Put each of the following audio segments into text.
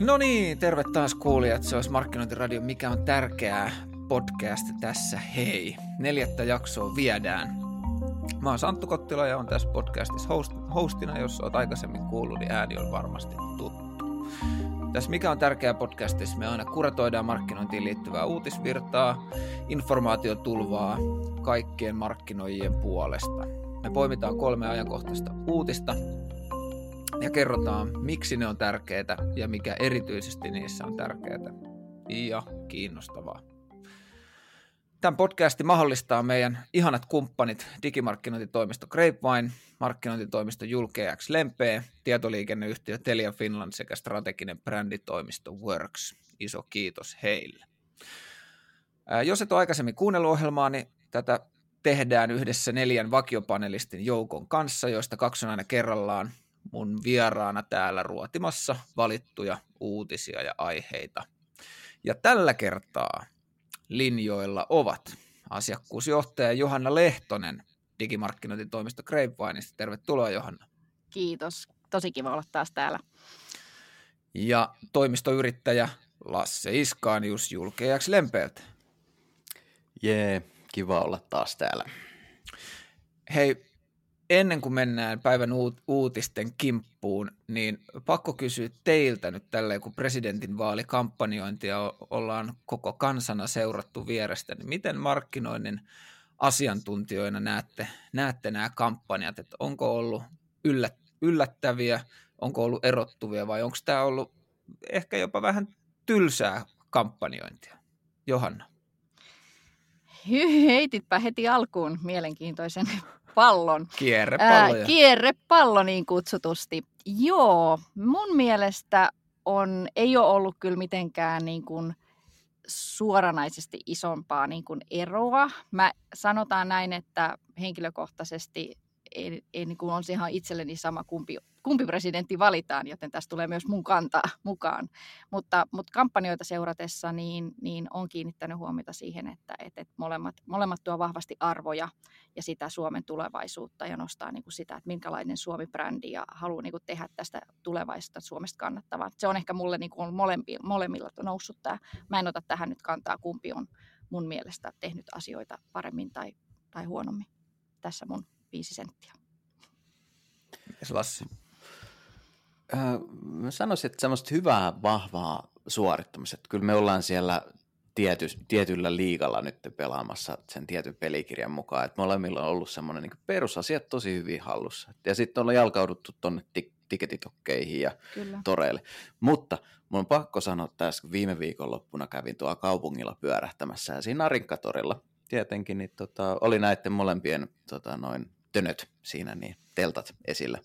No niin, terve taas kuulijat. Se olisi Markkinointiradio, mikä on tärkeää podcast tässä. Hei, neljättä jaksoa viedään. Mä oon Santtu Kottila ja on tässä podcastissa host, hostina. Jos oot aikaisemmin kuullut, niin ääni on varmasti tuttu. Tässä Mikä on tärkeää podcastissa me aina kuratoidaan markkinointiin liittyvää uutisvirtaa, informaatiotulvaa kaikkien markkinoijien puolesta. Me poimitaan kolme ajankohtaista uutista ja kerrotaan, miksi ne on tärkeitä ja mikä erityisesti niissä on tärkeää ja kiinnostavaa. Tämän podcastin mahdollistaa meidän ihanat kumppanit digimarkkinointitoimisto Grapevine, markkinointitoimisto Julkeax Lempeä, tietoliikenneyhtiö Telia Finland sekä strateginen bränditoimisto Works. Iso kiitos heille. Jos et ole aikaisemmin kuunnellut ohjelmaa, niin tätä tehdään yhdessä neljän vakiopanelistin joukon kanssa, joista kaksi on aina kerrallaan mun vieraana täällä ruotimassa valittuja uutisia ja aiheita. Ja tällä kertaa linjoilla ovat asiakkuusjohtaja Johanna Lehtonen digimarkkinointitoimisto Grapevineista. Tervetuloa Johanna. Kiitos. Tosi kiva olla taas täällä. Ja toimistoyrittäjä Lasse Iskaanius julkeaksi Lempeältä. Jee, kiva olla taas täällä. Hei, ennen kuin mennään päivän uutisten kimppuun, niin pakko kysyä teiltä nyt tälleen, kun presidentin vaalikampanjointia ollaan koko kansana seurattu vierestä, niin miten markkinoinnin asiantuntijoina näette, näette nämä kampanjat, että onko ollut yllättäviä, onko ollut erottuvia vai onko tämä ollut ehkä jopa vähän tylsää kampanjointia? Johanna. Heititpä heti alkuun mielenkiintoisen pallon. Kierrepallo. Ää, kierrepallo niin kutsutusti. Joo, mun mielestä on, ei ole ollut kyllä mitenkään niin kuin suoranaisesti isompaa niin kuin eroa. Mä sanotaan näin, että henkilökohtaisesti ei, ei niin kuin on se ihan itselleni sama, kumpi, kumpi presidentti valitaan, joten tässä tulee myös mun kantaa mukaan. Mutta, mutta kampanjoita seuratessa niin, niin on kiinnittänyt huomiota siihen, että, että, että molemmat, molemmat tuo vahvasti arvoja ja sitä Suomen tulevaisuutta ja nostaa niin kuin sitä, että minkälainen Suomi-brändi ja haluaa niin kuin tehdä tästä tulevaisuudesta Suomesta kannattavaa. Se on ehkä mulle niin kuin molempi, molemmilla noussut tämä. Mä en ota tähän nyt kantaa, kumpi on mun mielestä tehnyt asioita paremmin tai, tai huonommin. Tässä mun viisi senttiä. Lassi? Äh, mä sanoisin, että semmoista hyvää, vahvaa suorittamista. Kyllä me ollaan siellä tiety, tietyllä liigalla nyt pelaamassa sen tietyn pelikirjan mukaan. Että molemmilla on ollut semmoinen niin perusasiat tosi hyvin hallussa. Ja sitten ollaan jalkauduttu tuonne tiketitokkeihin ja Kyllä. toreille. Mutta mun on pakko sanoa tässä, kun viime viikonloppuna kävin tuolla kaupungilla pyörähtämässä ja siinä Arinkatorilla tietenkin, niin tota, oli näiden molempien tota, noin tönöt siinä, niin teltat esillä.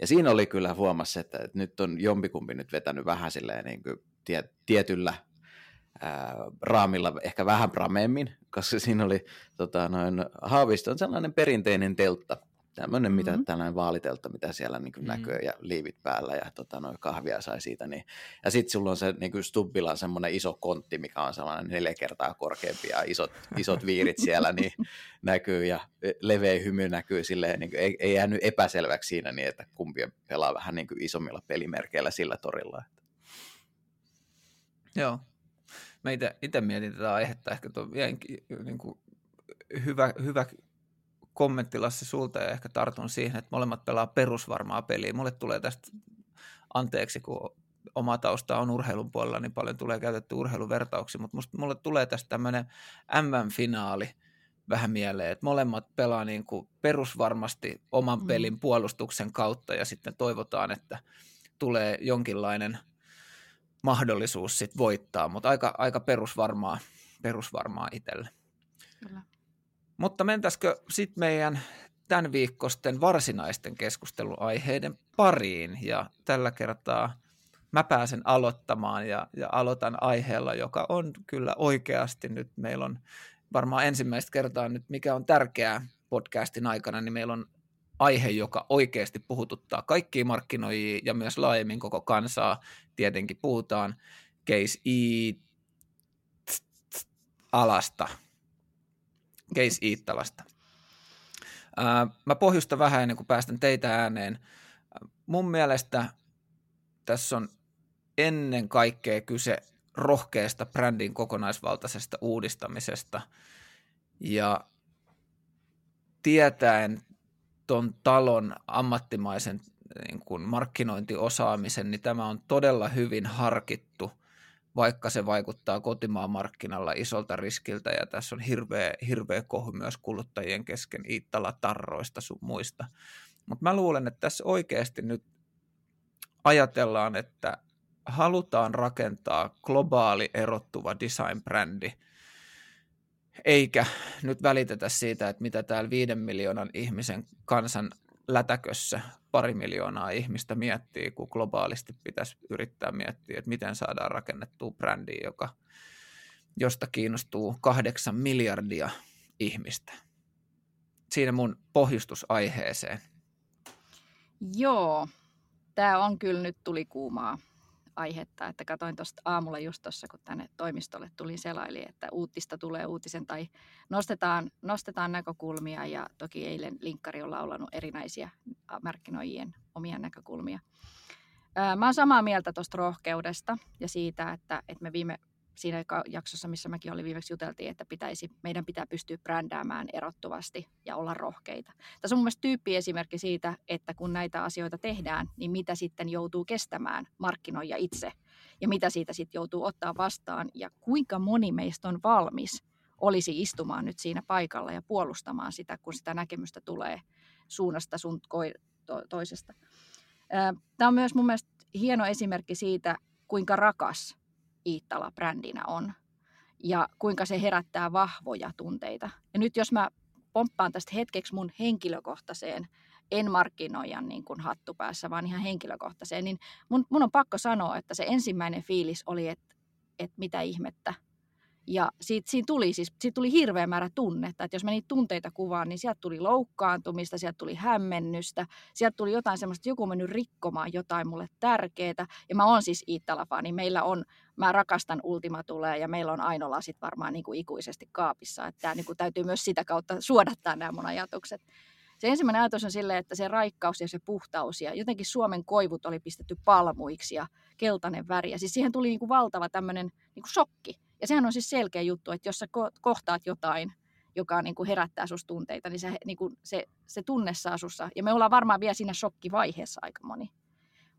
Ja siinä oli kyllä huomassa, että, että nyt on jompikumpi nyt vetänyt vähän silleen niin kuin tie, tietyllä ää, raamilla, ehkä vähän prameemmin, koska siinä oli tota, noin, Haavisto on sellainen perinteinen teltta, tämmöinen mm-hmm. mitä tällainen vaalitelta, mitä siellä niin mm-hmm. näkyy ja liivit päällä ja tota, noin kahvia sai siitä. Niin. Ja sitten sulla on se niin kuin Stubbilla on semmoinen iso kontti, mikä on sellainen neljä kertaa korkeampi ja isot, isot viirit siellä niin näkyy ja leveä hymy näkyy silleen, niin kuin, ei, ei jäänyt epäselväksi siinä niin, että kumpi pelaa vähän niin kuin isommilla pelimerkeillä sillä torilla. Joo. Mä itse mietin tätä aihetta ehkä tuo niin kuin hyvä, hyvä kommentti Lassi sulta ja ehkä tartun siihen, että molemmat pelaa perusvarmaa peliä. Mulle tulee tästä anteeksi, kun oma tausta on urheilun puolella, niin paljon tulee käytetty urheiluvertauksia, mutta musta, mulle tulee tästä tämmöinen MM-finaali vähän mieleen, että molemmat pelaa niin kuin perusvarmasti oman mm. pelin puolustuksen kautta ja sitten toivotaan, että tulee jonkinlainen mahdollisuus sit voittaa, mutta aika, aika perusvarmaa, perusvarmaa itselle. Kyllä. Mutta mentäisikö sitten meidän tämän viikkosten varsinaisten keskusteluaiheiden pariin ja tällä kertaa mä pääsen aloittamaan ja, ja aloitan aiheella, joka on kyllä oikeasti nyt meillä on varmaan ensimmäistä kertaa nyt, mikä on tärkeää podcastin aikana, niin meillä on aihe, joka oikeasti puhututtaa kaikkia markkinoijia ja myös laajemmin koko kansaa. Tietenkin puhutaan case e alasta Case Iittalasta. Mä pohjustan vähän ennen kuin päästän teitä ääneen. Mun mielestä tässä on ennen kaikkea kyse rohkeasta brändin kokonaisvaltaisesta uudistamisesta ja tietäen ton talon ammattimaisen niin kuin markkinointiosaamisen, niin tämä on todella hyvin harkittu, vaikka se vaikuttaa kotimaan markkinalla isolta riskiltä ja tässä on hirveä, hirveä kohu myös kuluttajien kesken Iittala-tarroista sun muista. Mutta mä luulen, että tässä oikeasti nyt ajatellaan, että halutaan rakentaa globaali erottuva design-brändi, eikä nyt välitetä siitä, että mitä täällä viiden miljoonan ihmisen kansan lätäkössä pari miljoonaa ihmistä miettii, kun globaalisti pitäisi yrittää miettiä, että miten saadaan rakennettua brändiä, joka, josta kiinnostuu kahdeksan miljardia ihmistä. Siinä mun pohjustusaiheeseen. Joo, tämä on kyllä nyt tuli kuumaa aihetta, että katsoin tuosta aamulla just tuossa, kun tänne toimistolle tulin selaili, että uutista tulee uutisen tai nostetaan, nostetaan näkökulmia ja toki eilen linkkari on laulanut erinäisiä markkinoijien omia näkökulmia. Mä oon samaa mieltä tuosta rohkeudesta ja siitä, että, että me viime siinä jaksossa, missä mäkin olin viimeksi juteltiin, että pitäisi, meidän pitää pystyä brändäämään erottuvasti ja olla rohkeita. Tässä on mun mielestä tyyppiesimerkki siitä, että kun näitä asioita tehdään, niin mitä sitten joutuu kestämään markkinoija itse ja mitä siitä sitten joutuu ottaa vastaan ja kuinka moni meistä on valmis olisi istumaan nyt siinä paikalla ja puolustamaan sitä, kun sitä näkemystä tulee suunnasta sun toisesta. Tämä on myös mun mielestä hieno esimerkki siitä, kuinka rakas Iittala brändinä on ja kuinka se herättää vahvoja tunteita. Ja nyt jos mä pomppaan tästä hetkeksi mun henkilökohtaiseen, en markkinoijan niin kuin hattupäässä, vaan ihan henkilökohtaiseen, niin mun, mun on pakko sanoa, että se ensimmäinen fiilis oli, että, että mitä ihmettä, ja siitä, siitä, tuli, siis, siitä tuli hirveä määrä tunnetta, että jos mä niitä tunteita kuvaan, niin sieltä tuli loukkaantumista, sieltä tuli hämmennystä, sieltä tuli jotain semmoista, että joku on mennyt rikkomaan jotain mulle tärkeää. Ja mä oon siis Iittala-fani, meillä on, mä rakastan Ultima tulee ja meillä on Ainola sit varmaan niin kuin ikuisesti kaapissa. Että niin kuin täytyy myös sitä kautta suodattaa nämä mun ajatukset. Se ensimmäinen ajatus on silleen, että se raikkaus ja se puhtaus ja jotenkin Suomen koivut oli pistetty palmuiksi ja keltainen väri. Ja siis siihen tuli niin kuin valtava tämmöinen niin kuin shokki ja sehän on siis selkeä juttu, että jos sä kohtaat jotain, joka niin kuin herättää susta tunteita, niin se, niin kuin se, se tunne saa sussa. Ja me ollaan varmaan vielä siinä shokkivaiheessa aika moni.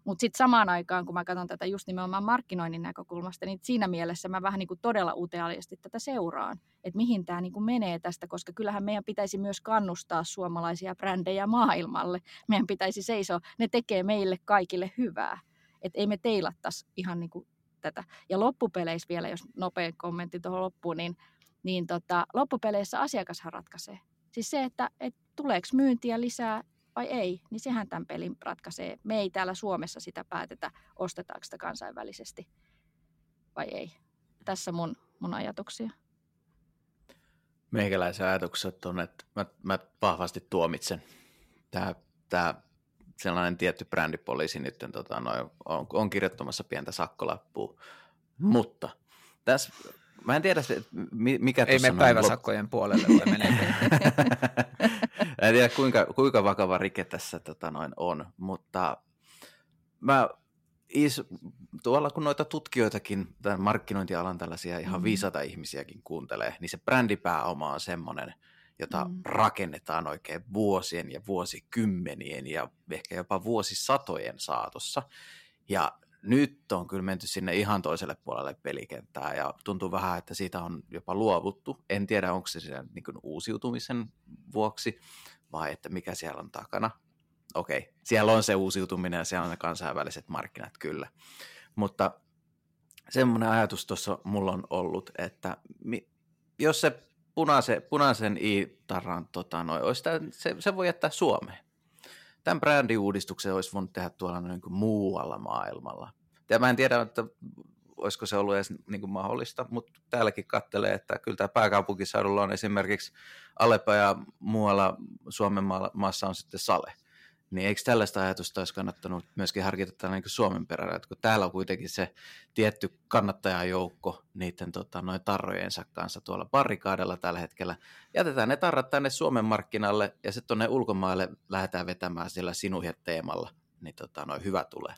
Mutta sitten samaan aikaan, kun mä katson tätä just nimenomaan markkinoinnin näkökulmasta, niin siinä mielessä mä vähän niin kuin todella uteliaasti tätä seuraan, että mihin tämä niin menee tästä, koska kyllähän meidän pitäisi myös kannustaa suomalaisia brändejä maailmalle. Meidän pitäisi seisoa, ne tekee meille kaikille hyvää. Että ei me teilattaisi ihan niin kuin tätä. Ja loppupeleissä vielä, jos nopea kommentti tuohon loppuun, niin, niin tota, loppupeleissä asiakashan ratkaisee. Siis se, että et tuleeko myyntiä lisää vai ei, niin sehän tämän pelin ratkaisee. Me ei täällä Suomessa sitä päätetä, ostetaanko sitä kansainvälisesti vai ei. Tässä mun, mun ajatuksia. Meikäläisen ajatukset on, että mä, mä vahvasti tuomitsen. Tämä, tämä sellainen tietty brändipoliisi nyt tota, noin, on, on kirjoittamassa pientä sakkolappua, mutta tässä Mä en tiedä, mikä Ei mene päiväsakkojen lop... puolelle vai menee. en tiedä, kuinka, kuinka vakava rike tässä tota noin on, mutta mä is, tuolla kun noita tutkijoitakin, tämän markkinointialan tällaisia ihan mm. viisata ihmisiäkin kuuntelee, niin se brändipääoma on semmoinen, jota mm. rakennetaan oikein vuosien ja vuosikymmenien ja ehkä jopa vuosisatojen saatossa. Ja nyt on kyllä menty sinne ihan toiselle puolelle pelikenttää ja tuntuu vähän, että siitä on jopa luovuttu. En tiedä, onko se sen niin uusiutumisen vuoksi vai että mikä siellä on takana. Okei, siellä on se uusiutuminen ja siellä on ne kansainväliset markkinat kyllä. Mutta semmoinen ajatus tuossa mulla on ollut, että jos se punaisen, punaisen i-tarran, tota, olisi tämän, se, se voi jättää Suomeen. Tämän brändiuudistuksen olisi voinut tehdä tuolla niin kuin muualla maailmalla. Ja mä en tiedä, että olisiko se ollut edes niin kuin mahdollista, mutta täälläkin kattelee, että kyllä tämä pääkaupunkiseudulla on esimerkiksi Alepa ja muualla Suomen maassa on sitten Sale – niin eikö tällaista ajatusta olisi kannattanut myöskin harkita tällä niin Suomen perällä, että kun täällä on kuitenkin se tietty kannattajajoukko niiden tota, noin tarrojensa kanssa tuolla barrikaadella tällä hetkellä, jätetään ne tarrat tänne Suomen markkinalle ja sitten tuonne ulkomaille lähdetään vetämään sillä sinuhet teemalla, niin tota, noin hyvä tulee.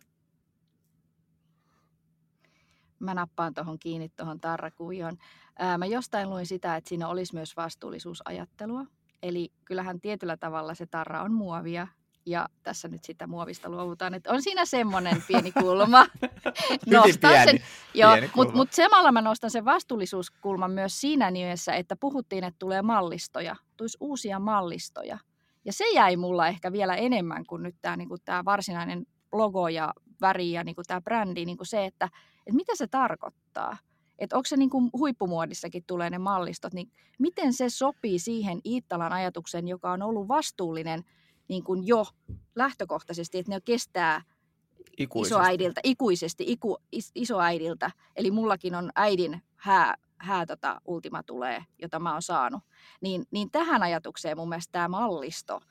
mä nappaan tuohon kiinni tuohon tarrakuvioon. Ää, mä jostain luin sitä, että siinä olisi myös vastuullisuusajattelua. Eli kyllähän tietyllä tavalla se tarra on muovia ja tässä nyt sitä muovista luovutaan. Että on siinä semmoinen pieni kulma. Nostan pieni, sen, joo, mutta mut samalla mä nostan sen vastuullisuuskulman myös siinä nimessä, että puhuttiin, että tulee mallistoja, tulisi uusia mallistoja. Ja se jäi mulla ehkä vielä enemmän kuin nyt tämä niinku, varsinainen logo ja väri ja niinku, tämä brändi, niinku se, että, että mitä se tarkoittaa että onko se niin kuin huippumuodissakin tulee ne mallistot, niin miten se sopii siihen Iittalan ajatukseen, joka on ollut vastuullinen niin kuin jo lähtökohtaisesti, että ne kestää ikuisesti. isoäidiltä, ikuisesti iku, is, isoäidiltä. Eli mullakin on äidin hää, hää tota, ultima tulee, jota mä oon saanut. Niin, niin tähän ajatukseen mun mielestä tämä mallisto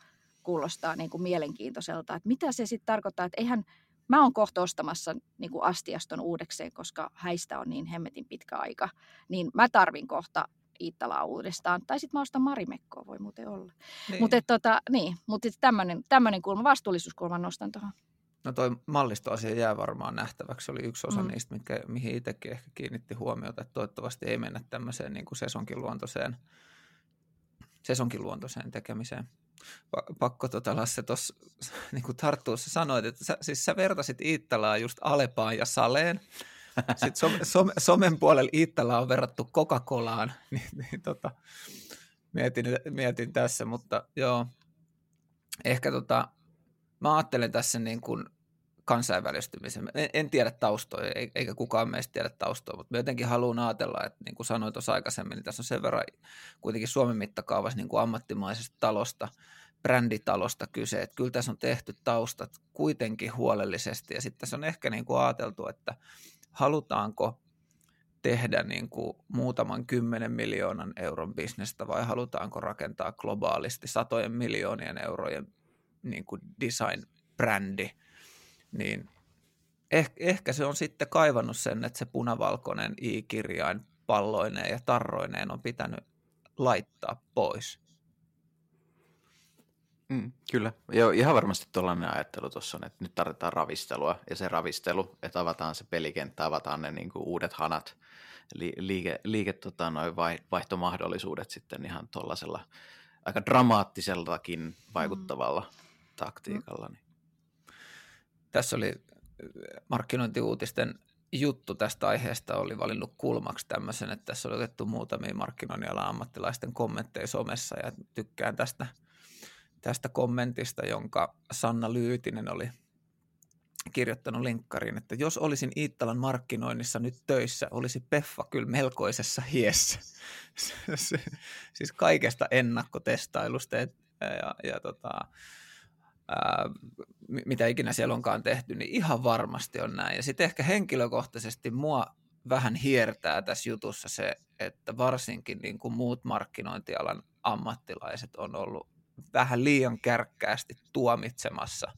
kuulostaa niin kuin mielenkiintoiselta. Että mitä se sitten tarkoittaa, että eihän mä oon kohta ostamassa niin kuin astiaston uudekseen, koska häistä on niin hemmetin pitkä aika. Niin mä tarvin kohta Iittalaa uudestaan. Tai sitten mä ostan Marimekkoa, voi muuten olla. Niin. Mutta tota, niin, mut tämmöinen kulma, vastuullisuuskulma nostan tuohon. No toi mallistoasia jää varmaan nähtäväksi. Se oli yksi osa mm. niistä, mitkä, mihin itsekin ehkä kiinnitti huomiota, että toivottavasti ei mennä tämmöiseen niin kuin sesonkiluontoiseen, sesonkiluontoiseen tekemiseen. Pakko tota Lasse tuossa niin tarttua, sä sanoit, että sä, siis sä vertasit Iittalaa just Alepaan ja Saleen. Sitten some, some, somen puolella Iittala on verrattu Coca-Colaan, niin, niin tota, mietin, mietin tässä, mutta joo, ehkä tota, mä ajattelen tässä niin kuin kansainvälistymisen. En, en tiedä taustoja, eikä kukaan meistä tiedä taustoja, mutta mä jotenkin haluan ajatella, että niin kuin sanoin tuossa aikaisemmin, niin tässä on sen verran kuitenkin Suomen mittakaavassa niin kuin ammattimaisesta talosta, bränditalosta kyse, että kyllä tässä on tehty taustat kuitenkin huolellisesti ja sitten tässä on ehkä niin kuin ajateltu, että halutaanko tehdä niin kuin muutaman kymmenen miljoonan euron bisnestä vai halutaanko rakentaa globaalisti satojen miljoonien eurojen niin kuin design-brändi, niin eh, ehkä se on sitten kaivannut sen, että se punavalkoinen i-kirjain palloineen ja tarroineen on pitänyt laittaa pois. Mm, kyllä. Joo, ihan varmasti tuollainen ajattelu tuossa on, että nyt tarvitaan ravistelua ja se ravistelu, että avataan se pelikenttä, avataan ne niin kuin uudet hanat, li, liike, liike tota, noin vaihtomahdollisuudet sitten ihan tuollaisella aika dramaattisellakin vaikuttavalla mm. taktiikalla. Niin. Tässä oli markkinointiuutisten juttu tästä aiheesta oli valinnut kulmaksi tämmöisen, että tässä oli otettu muutamia markkinoinnin ammattilaisten kommentteja somessa ja tykkään tästä – tästä kommentista, jonka Sanna Lyytinen oli kirjoittanut linkkariin, että jos olisin Iittalan markkinoinnissa nyt töissä, olisi Peffa kyllä melkoisessa hiessä. siis kaikesta ennakkotestailusta ja, ja, ja tota, ää, mitä ikinä siellä onkaan tehty, niin ihan varmasti on näin. Ja sitten ehkä henkilökohtaisesti mua vähän hiertää tässä jutussa se, että varsinkin niin kuin muut markkinointialan ammattilaiset on ollut vähän liian kärkkäästi tuomitsemassa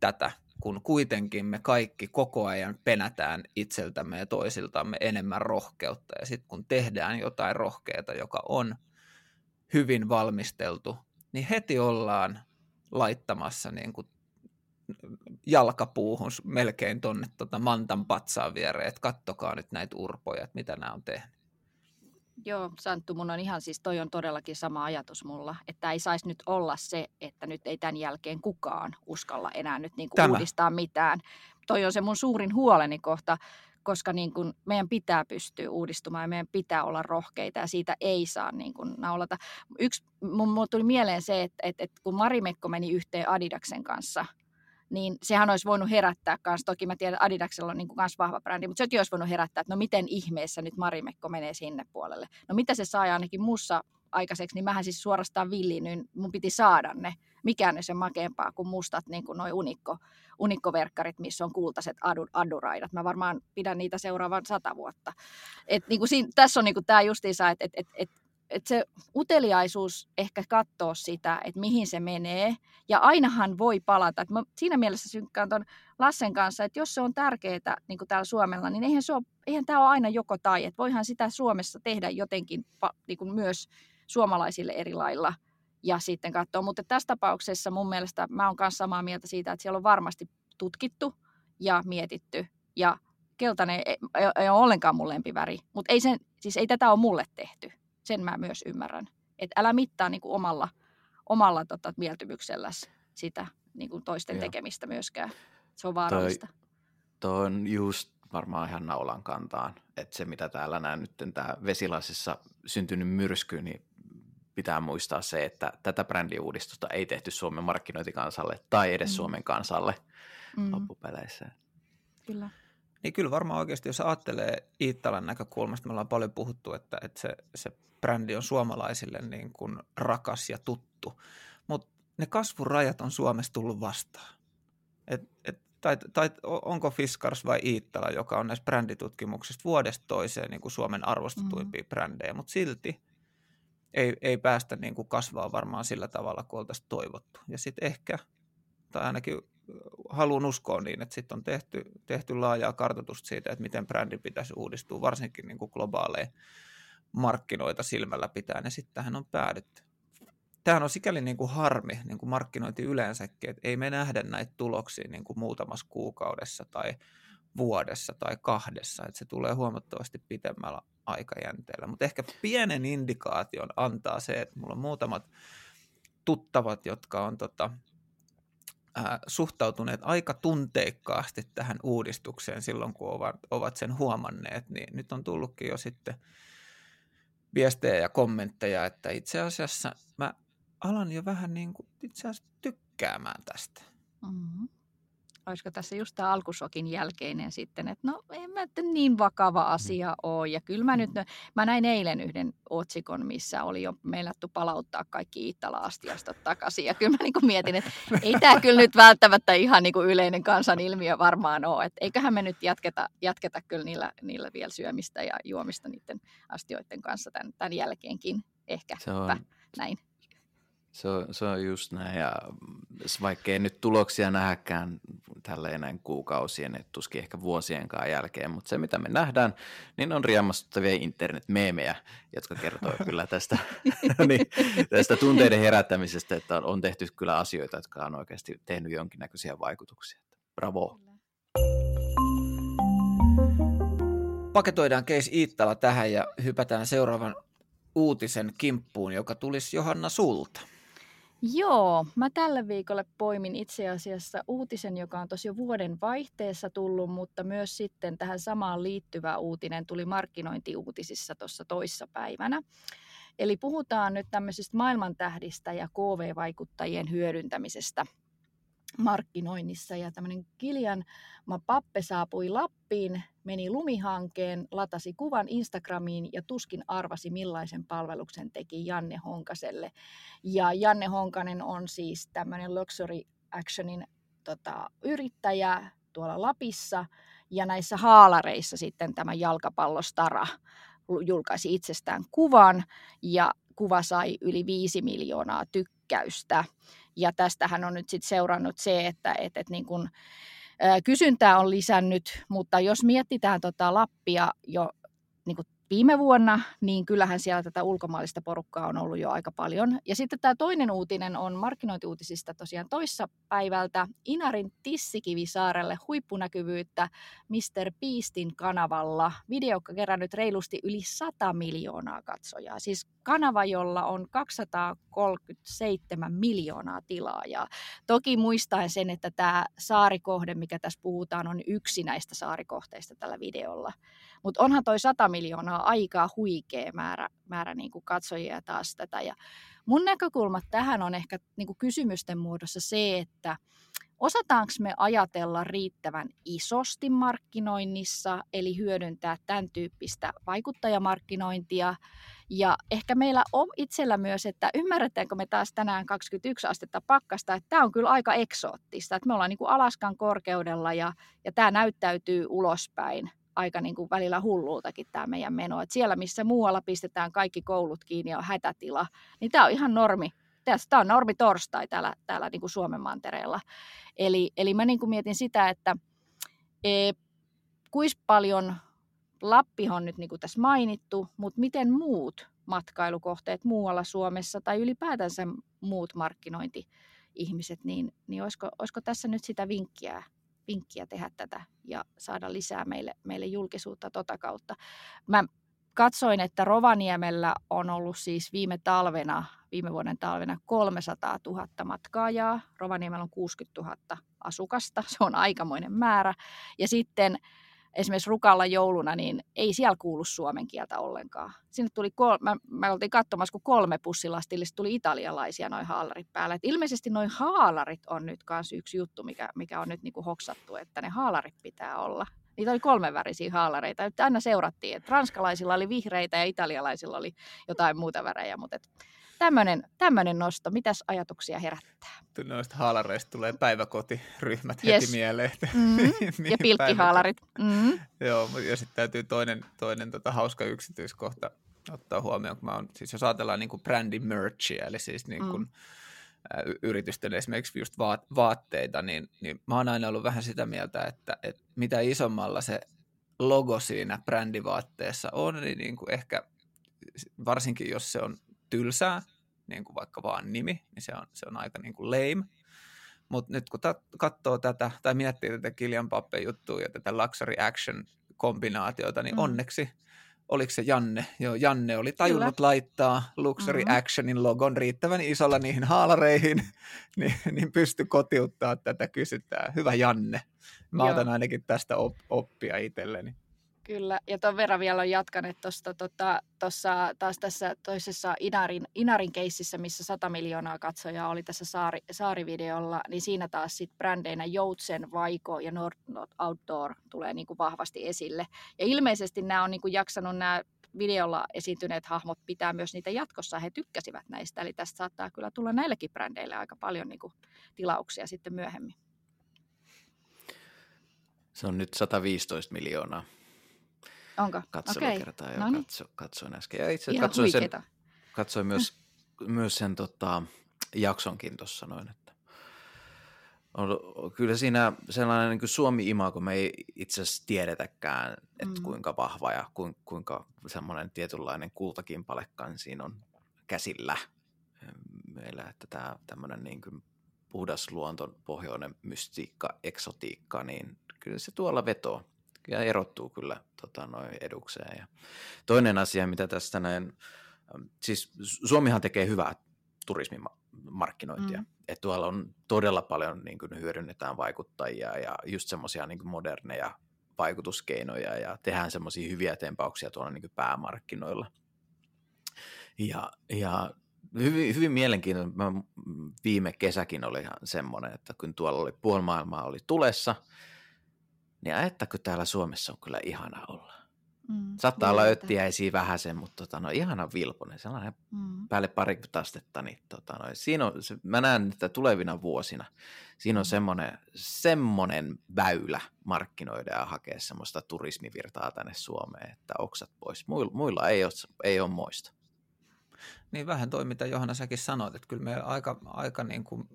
tätä, kun kuitenkin me kaikki koko ajan penätään itseltämme ja toisiltamme enemmän rohkeutta. Ja sitten kun tehdään jotain rohkeata, joka on hyvin valmisteltu, niin heti ollaan laittamassa niin kuin jalkapuuhun melkein tuonne tota mantan patsaan viereen, että kattokaa nyt näitä urpoja, että mitä nämä on tehnyt. Joo, Santtu, mun on ihan siis, toi on todellakin sama ajatus mulla, että ei saisi nyt olla se, että nyt ei tämän jälkeen kukaan uskalla enää nyt niin kuin uudistaa mitään. Toi on se mun suurin huoleni kohta, koska niin kuin meidän pitää pystyä uudistumaan ja meidän pitää olla rohkeita ja siitä ei saa niin kuin naulata. Yksi, mun, mun tuli mieleen se, että, että, että kun Marimekko meni yhteen Adidaksen kanssa – niin sehän olisi voinut herättää myös, toki mä tiedän, Adidaksella on niin vahva brändi, mutta sekin olisi voinut herättää, että no miten ihmeessä nyt Marimekko menee sinne puolelle. No mitä se saa ainakin mussa aikaiseksi, niin mähän siis suorastaan villiin, niin mun piti saada ne. Mikään ei se makeampaa kuin mustat niin kuin noi unikko, unikkoverkkarit, missä on kultaiset adu, aduraidat. Mä varmaan pidän niitä seuraavan sata vuotta. Et, niin kuin siinä, tässä on niin kuin tämä justiinsa, että et, et, et että se uteliaisuus ehkä katsoo sitä, että mihin se menee. Ja ainahan voi palata. Mä siinä mielessä synkkään tuon Lassen kanssa, että jos se on tärkeää niin kuin täällä Suomella, niin eihän, se ole, eihän tämä ole aina joko tai. Että voihan sitä Suomessa tehdä jotenkin niin kuin myös suomalaisille eri lailla ja sitten katsoa. Mutta tässä tapauksessa mun mielestä mä oon myös samaa mieltä siitä, että siellä on varmasti tutkittu ja mietitty ja keltainen ei, ei, ei ole ollenkaan mun lempiväri, mutta ei, sen, siis ei tätä ole mulle tehty. Sen mä myös ymmärrän. Että älä mittaa niin kuin omalla, omalla tota, mieltymykselläsi sitä niin kuin toisten Joo. tekemistä myöskään. Se on vaarallista. Toi, toi on just varmaan ihan naulan kantaan, että se mitä täällä näen nyt tämä vesilasissa syntynyt myrsky, niin pitää muistaa se, että tätä brändiuudistusta ei tehty Suomen markkinointikansalle tai edes mm. Suomen kansalle mm. loppupeleissä. Kyllä. Niin kyllä varmaan oikeasti, jos ajattelee Iittalan näkökulmasta, me ollaan paljon puhuttu, että, että se, se brändi on suomalaisille niin kuin rakas ja tuttu, mutta ne kasvurajat on Suomessa tullut vastaan. Et, et, tai, tai onko Fiskars vai Iittala, joka on näissä bränditutkimuksista vuodesta toiseen niin kuin Suomen arvostetuimpia mm. brändejä, mutta silti ei, ei päästä niin kuin kasvaa varmaan sillä tavalla, kuin oltaisiin toivottu. Ja sitten ehkä, tai ainakin haluan uskoa niin, että sitten on tehty, tehty laajaa kartoitusta siitä, että miten brändi pitäisi uudistua, varsinkin niin kuin globaaleja markkinoita silmällä pitää, ja sitten tähän on päädytty. Tämähän on sikäli niin kuin harmi, niin kuin markkinointi yleensäkin, että ei me nähdä näitä tuloksia niin kuin muutamassa kuukaudessa tai vuodessa tai kahdessa, että se tulee huomattavasti pitemmällä aikajänteellä. Mutta ehkä pienen indikaation antaa se, että mulla on muutamat tuttavat, jotka on tota, äh, suhtautuneet aika tunteikkaasti tähän uudistukseen silloin, kun ovat, ovat sen huomanneet, niin nyt on tullutkin jo sitten viestejä ja kommentteja, että itse asiassa mä alan jo vähän niin kuin itse asiassa tykkäämään tästä. Mm-hmm olisiko tässä just tämä alkusokin jälkeinen sitten, että no ei mä että niin vakava mm. asia ole. Ja kyllä mä nyt, mä näin eilen yhden otsikon, missä oli jo meinattu palauttaa kaikki Iittala-astiasta takaisin. Ja kyllä mä niin kuin mietin, että ei tämä kyllä nyt välttämättä ihan niin kuin yleinen kansan ilmiö varmaan ole. Että eiköhän me nyt jatketa, jatketa kyllä niillä, niillä vielä syömistä ja juomista niiden astioiden kanssa tämän, tämän jälkeenkin ehkä. Se on, näin. Se on, se on just näin, ja vaikkei nyt tuloksia nähäkään tälleen näin kuukausien, että tuskin ehkä vuosienkaan jälkeen, mutta se mitä me nähdään, niin on riemastuttavia internetmeemejä, jotka kertoo kyllä tästä, niin, tästä tunteiden herättämisestä, että on, on tehty kyllä asioita, jotka on oikeasti tehnyt jonkinnäköisiä vaikutuksia. Bravo! Paketoidaan case Iittala tähän ja hypätään seuraavan uutisen kimppuun, joka tulisi Johanna sulta. Joo, mä tällä viikolla poimin itse asiassa uutisen, joka on tosi vuoden vaihteessa tullut, mutta myös sitten tähän samaan liittyvä uutinen tuli markkinointiuutisissa tuossa päivänä. Eli puhutaan nyt tämmöisistä maailmantähdistä ja KV-vaikuttajien hyödyntämisestä – markkinoinnissa ja tämmöinen Kilian Pappe saapui Lappiin, meni lumihankeen, latasi kuvan Instagramiin ja tuskin arvasi millaisen palveluksen teki Janne Honkaselle. Ja Janne Honkanen on siis tämmöinen Luxury Actionin tota, yrittäjä tuolla Lapissa ja näissä haalareissa sitten tämä jalkapallostara julkaisi itsestään kuvan ja kuva sai yli 5 miljoonaa tykkäystä. Ja tästähän on nyt sitten seurannut se, että, että, että niin kun, kysyntää on lisännyt, mutta jos mietitään tota Lappia jo niin viime vuonna, niin kyllähän siellä tätä ulkomaallista porukkaa on ollut jo aika paljon. Ja sitten tämä toinen uutinen on markkinointiuutisista tosiaan toissa päivältä. Inarin Tissikivisaarelle huippunäkyvyyttä Mr. Beastin kanavalla. Video kerännyt reilusti yli 100 miljoonaa katsojaa. Siis kanava, jolla on 237 miljoonaa tilaajaa. Toki muistaen sen, että tämä saarikohde, mikä tässä puhutaan, on yksi näistä saarikohteista tällä videolla. Mutta onhan toi 100 miljoonaa aika huikea määrä, määrä niin kuin katsojia taas tätä. Ja mun näkökulma tähän on ehkä niin kuin kysymysten muodossa se, että osataanko me ajatella riittävän isosti markkinoinnissa, eli hyödyntää tämän tyyppistä vaikuttajamarkkinointia. Ja ehkä meillä on itsellä myös, että ymmärretäänkö me taas tänään 21 astetta pakkasta, että tämä on kyllä aika eksoottista, että me ollaan niin kuin Alaskan korkeudella ja, ja tämä näyttäytyy ulospäin aika niin kuin välillä hullultakin tämä meidän meno. Et siellä, missä muualla pistetään kaikki koulut kiinni ja on hätätila, niin tämä on ihan normi. Tämä on normi torstai täällä, täällä niin kuin Suomen mantereella. Eli, eli mä niin kuin mietin sitä, että e, kuis paljon Lappi on nyt niin kuin tässä mainittu, mutta miten muut matkailukohteet muualla Suomessa tai ylipäätänsä muut markkinointi-ihmiset, niin, niin olisiko, olisiko tässä nyt sitä vinkkiä, vinkkiä tehdä tätä ja saada lisää meille, meille julkisuutta tota kautta. Mä katsoin, että Rovaniemellä on ollut siis viime talvena, viime vuoden talvena 300 000 matkaajaa. Rovaniemellä on 60 000 asukasta, se on aikamoinen määrä. Ja sitten esimerkiksi Rukalla jouluna, niin ei siellä kuulu suomen kieltä ollenkaan. Sinne tuli, kol- mä, mä oltiin katsomassa, kun kolme pussilastillista tuli italialaisia noin haalarit päällä. Et ilmeisesti noin haalarit on nyt myös yksi juttu, mikä, mikä on nyt niinku hoksattu, että ne haalarit pitää olla. Niitä oli kolme värisiä haalareita. Että aina seurattiin, että ranskalaisilla oli vihreitä ja italialaisilla oli jotain muuta värejä, mutta et tämmöinen, tämmöinen nosto. Mitäs ajatuksia herättää? Noista haalareista tulee päiväkotiryhmät yes. heti mieleen. Mm-hmm. ja pilkkihaalarit. Mm-hmm. Joo, ja sitten täytyy toinen, toinen tota, hauska yksityiskohta ottaa huomioon, kun mä on, siis jos ajatellaan niin kuin brändi merchia, eli siis niin kuin, mm. yritysten esimerkiksi just vaat, vaatteita, niin, niin mä oon aina ollut vähän sitä mieltä, että, että mitä isommalla se logo siinä brändivaatteessa on, niin, niin kuin ehkä varsinkin jos se on tylsää, niin kuin vaikka vaan nimi, niin se on, se on aika niin kuin lame. Mutta nyt kun katsoo tätä tai miettii tätä Kilian Pappen juttua ja tätä Luxury Action kombinaatiota, niin mm. onneksi oliko se Janne? Joo, Janne oli tajunnut Kyllä. laittaa Luxury mm-hmm. Actionin logon riittävän isolla niihin haalareihin, niin, niin pysty kotiuttaa tätä kysyntää. Hyvä Janne. Mä Joo. otan ainakin tästä op- oppia itselleni. Kyllä, ja tuon verran vielä on jatkaneet tuossa tota, taas tässä toisessa Inarin, Inarin keississä, missä 100 miljoonaa katsojaa oli tässä saari, saarivideolla, niin siinä taas sit brändeinä Joutsen, Vaiko ja Nord Not Outdoor tulee niin kuin vahvasti esille. Ja ilmeisesti nämä on niin kuin jaksanut nämä videolla esiintyneet hahmot pitää myös niitä jatkossa, he tykkäsivät näistä, eli tästä saattaa kyllä tulla näillekin brändeille aika paljon niin kuin tilauksia sitten myöhemmin. Se on nyt 115 miljoonaa Onko? Katselukertaa, okay. joo, no niin. katso, katsoin äsken. Ja itse katsoin, sen, katsoin myös, myös sen tota, jaksonkin tuossa noin, että on, kyllä siinä sellainen niin kuin Suomi-imago, me ei itse asiassa tiedetäkään, että mm. kuinka vahva ja kuinka semmoinen tietynlainen kultakimpalekan siinä on käsillä meillä, että tämä tämmöinen niin kuin puhdas luontopohjoinen mystiikka, eksotiikka, niin kyllä se tuolla vetoo ja erottuu kyllä tota, noin edukseen. Ja toinen asia, mitä tästä näin, siis Suomihan tekee hyvää turismimarkkinointia. Mm. Että tuolla on todella paljon niin kuin, hyödynnetään vaikuttajia ja just semmoisia niin moderneja vaikutuskeinoja ja tehdään semmoisia hyviä tempauksia tuolla niin kuin päämarkkinoilla. Ja, ja hyvin, hyvin mielenkiintoinen. Mä, viime kesäkin oli ihan semmoinen, että kun tuolla oli puoli maailmaa oli tulessa – niin ajattako täällä Suomessa on kyllä ihana olla. Mm, Saattaa olla öttiäisiä vähän sen, mutta tota, no, ihana vilponen, sellainen mm. päälle parikymmentä astetta. Niin, tota, no, siinä on, se, mä näen, että tulevina vuosina siinä on mm. semmoinen, semmoinen väylä markkinoida ja hakea semmoista turismivirtaa tänne Suomeen, että oksat pois. Muilla, muilla ei, ole, ei ole moista. Niin vähän toi, mitä Johanna säkin sanoit, että kyllä me aika, aika niin kuin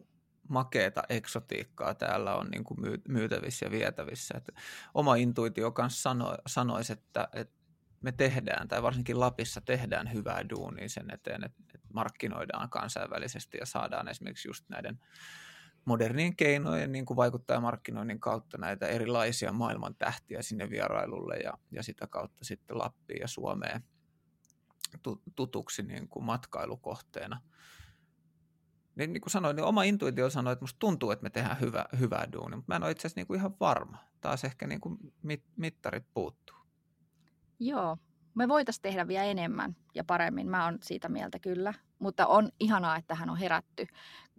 makeeta eksotiikkaa täällä on niin kuin myytävissä ja vietävissä. Että oma intuitio kanssa sano, sanoisi, että, että me tehdään, tai varsinkin Lapissa tehdään hyvää duunia sen eteen, että, markkinoidaan kansainvälisesti ja saadaan esimerkiksi just näiden modernien keinojen niin kuin vaikuttajamarkkinoinnin kautta näitä erilaisia maailman tähtiä sinne vierailulle ja, ja sitä kautta sitten Lappiin ja Suomeen tutuksi niin kuin matkailukohteena – niin, niin kuin sanoin, niin oma intuitio sanoi, että musta tuntuu, että me tehdään hyvä, hyvää duunia, mutta mä en ole itse asiassa niin kuin ihan varma. Taas ehkä niin kuin mit, mittarit puuttuu. Joo, me voitaisiin tehdä vielä enemmän ja paremmin. Mä oon siitä mieltä kyllä. Mutta on ihanaa, että hän on herätty.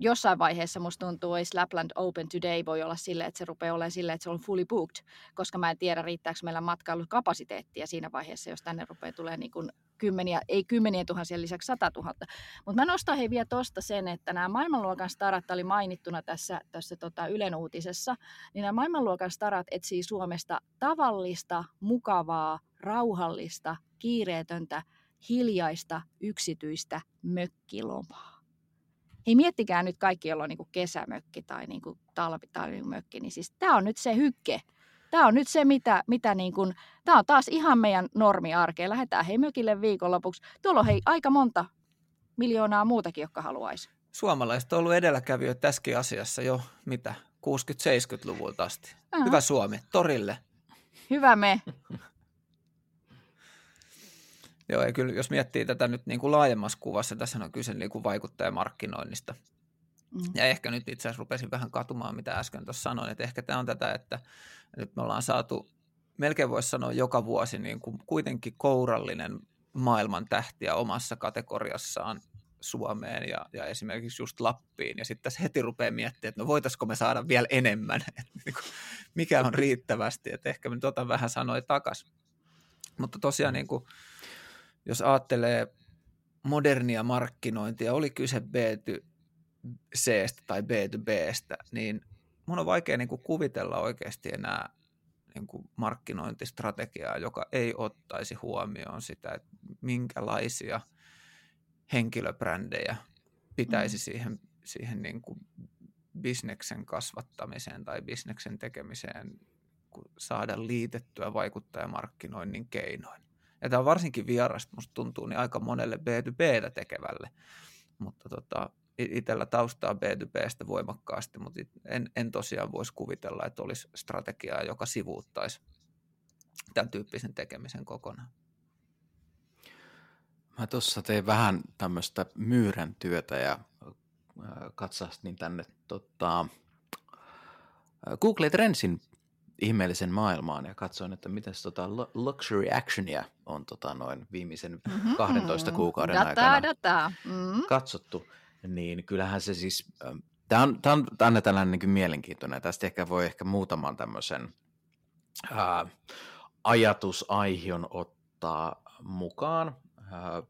Jossain vaiheessa musta tuntuu, että Lapland Open Today voi olla sille, että se rupeaa olemaan sille, että se on fully booked, koska mä en tiedä, riittääkö meillä matkailukapasiteettia siinä vaiheessa, jos tänne rupeaa tulee niin kuin kymmeniä, ei kymmeniä tuhansia lisäksi sata tuhatta. Mutta mä nostan hei vielä tuosta sen, että nämä maailmanluokan starat oli mainittuna tässä, tässä tota Ylen uutisessa, niin nämä maailmanluokan starat etsii Suomesta tavallista, mukavaa, rauhallista, kiireetöntä, hiljaista, yksityistä mökkilomaa. Hei miettikää nyt kaikki, joilla on niin kesämökki tai niin talvi tai mökki, niin siis tämä on nyt se hykke, Tämä on nyt se, mitä, mitä niin kuin, tämä on taas ihan meidän normiarkea. Lähdetään hei mökille viikonlopuksi. Tuolla on hei aika monta miljoonaa muutakin, jotka haluaisi. Suomalaiset on ollut edelläkävijöitä tässäkin asiassa jo mitä 60-70-luvulta asti. Aha. Hyvä Suomi, torille. Hyvä me. Joo, ja kyllä jos miettii tätä nyt niin kuin laajemmassa kuvassa, tässä on kyse niin kuin vaikuttajamarkkinoinnista. Mm. Ja ehkä nyt itse asiassa rupesin vähän katumaan, mitä äsken tuossa sanoin, että ehkä tämä on tätä, että nyt me ollaan saatu, melkein voisi sanoa joka vuosi, niin kuin kuitenkin kourallinen maailman tähtiä omassa kategoriassaan Suomeen ja, ja esimerkiksi just Lappiin. Ja sitten tässä heti rupeaa miettimään, että no voitaisiko me saada vielä enemmän, että niin kuin, mikä on riittävästi, että ehkä me nyt otan vähän sanoja takaisin. Mutta tosiaan niin kuin, jos ajattelee modernia markkinointia, oli kyse B2 c tai B2Bstä, niin mun on vaikea niin kuin kuvitella oikeasti enää niin kuin markkinointistrategiaa, joka ei ottaisi huomioon sitä, että minkälaisia henkilöbrändejä pitäisi mm. siihen, siihen niin kuin bisneksen kasvattamiseen tai bisneksen tekemiseen saada liitettyä vaikuttajamarkkinoinnin keinoin. Ja tämä on varsinkin vierasta, musta tuntuu, niin aika monelle B2Btä tekevälle. Mutta tota, itsellä taustaa B2Bstä voimakkaasti, mutta en, en tosiaan voisi kuvitella, että olisi strategiaa, joka sivuuttaisi tämän tyyppisen tekemisen kokonaan. Mä tuossa tein vähän tämmöistä myyrän työtä ja katsastin tänne tota, Google Trendsin ihmeellisen maailmaan ja katsoin, että miten tota luxury actionia on tota noin viimeisen mm-hmm. 12 kuukauden data, aikana data. Mm. katsottu, niin kyllähän se siis, tämä on, tämä on, tämä on tällainen niin mielenkiintoinen, tästä ehkä voi ehkä muutaman tämmöisen ää, ajatusaihion ottaa mukaan. Ää,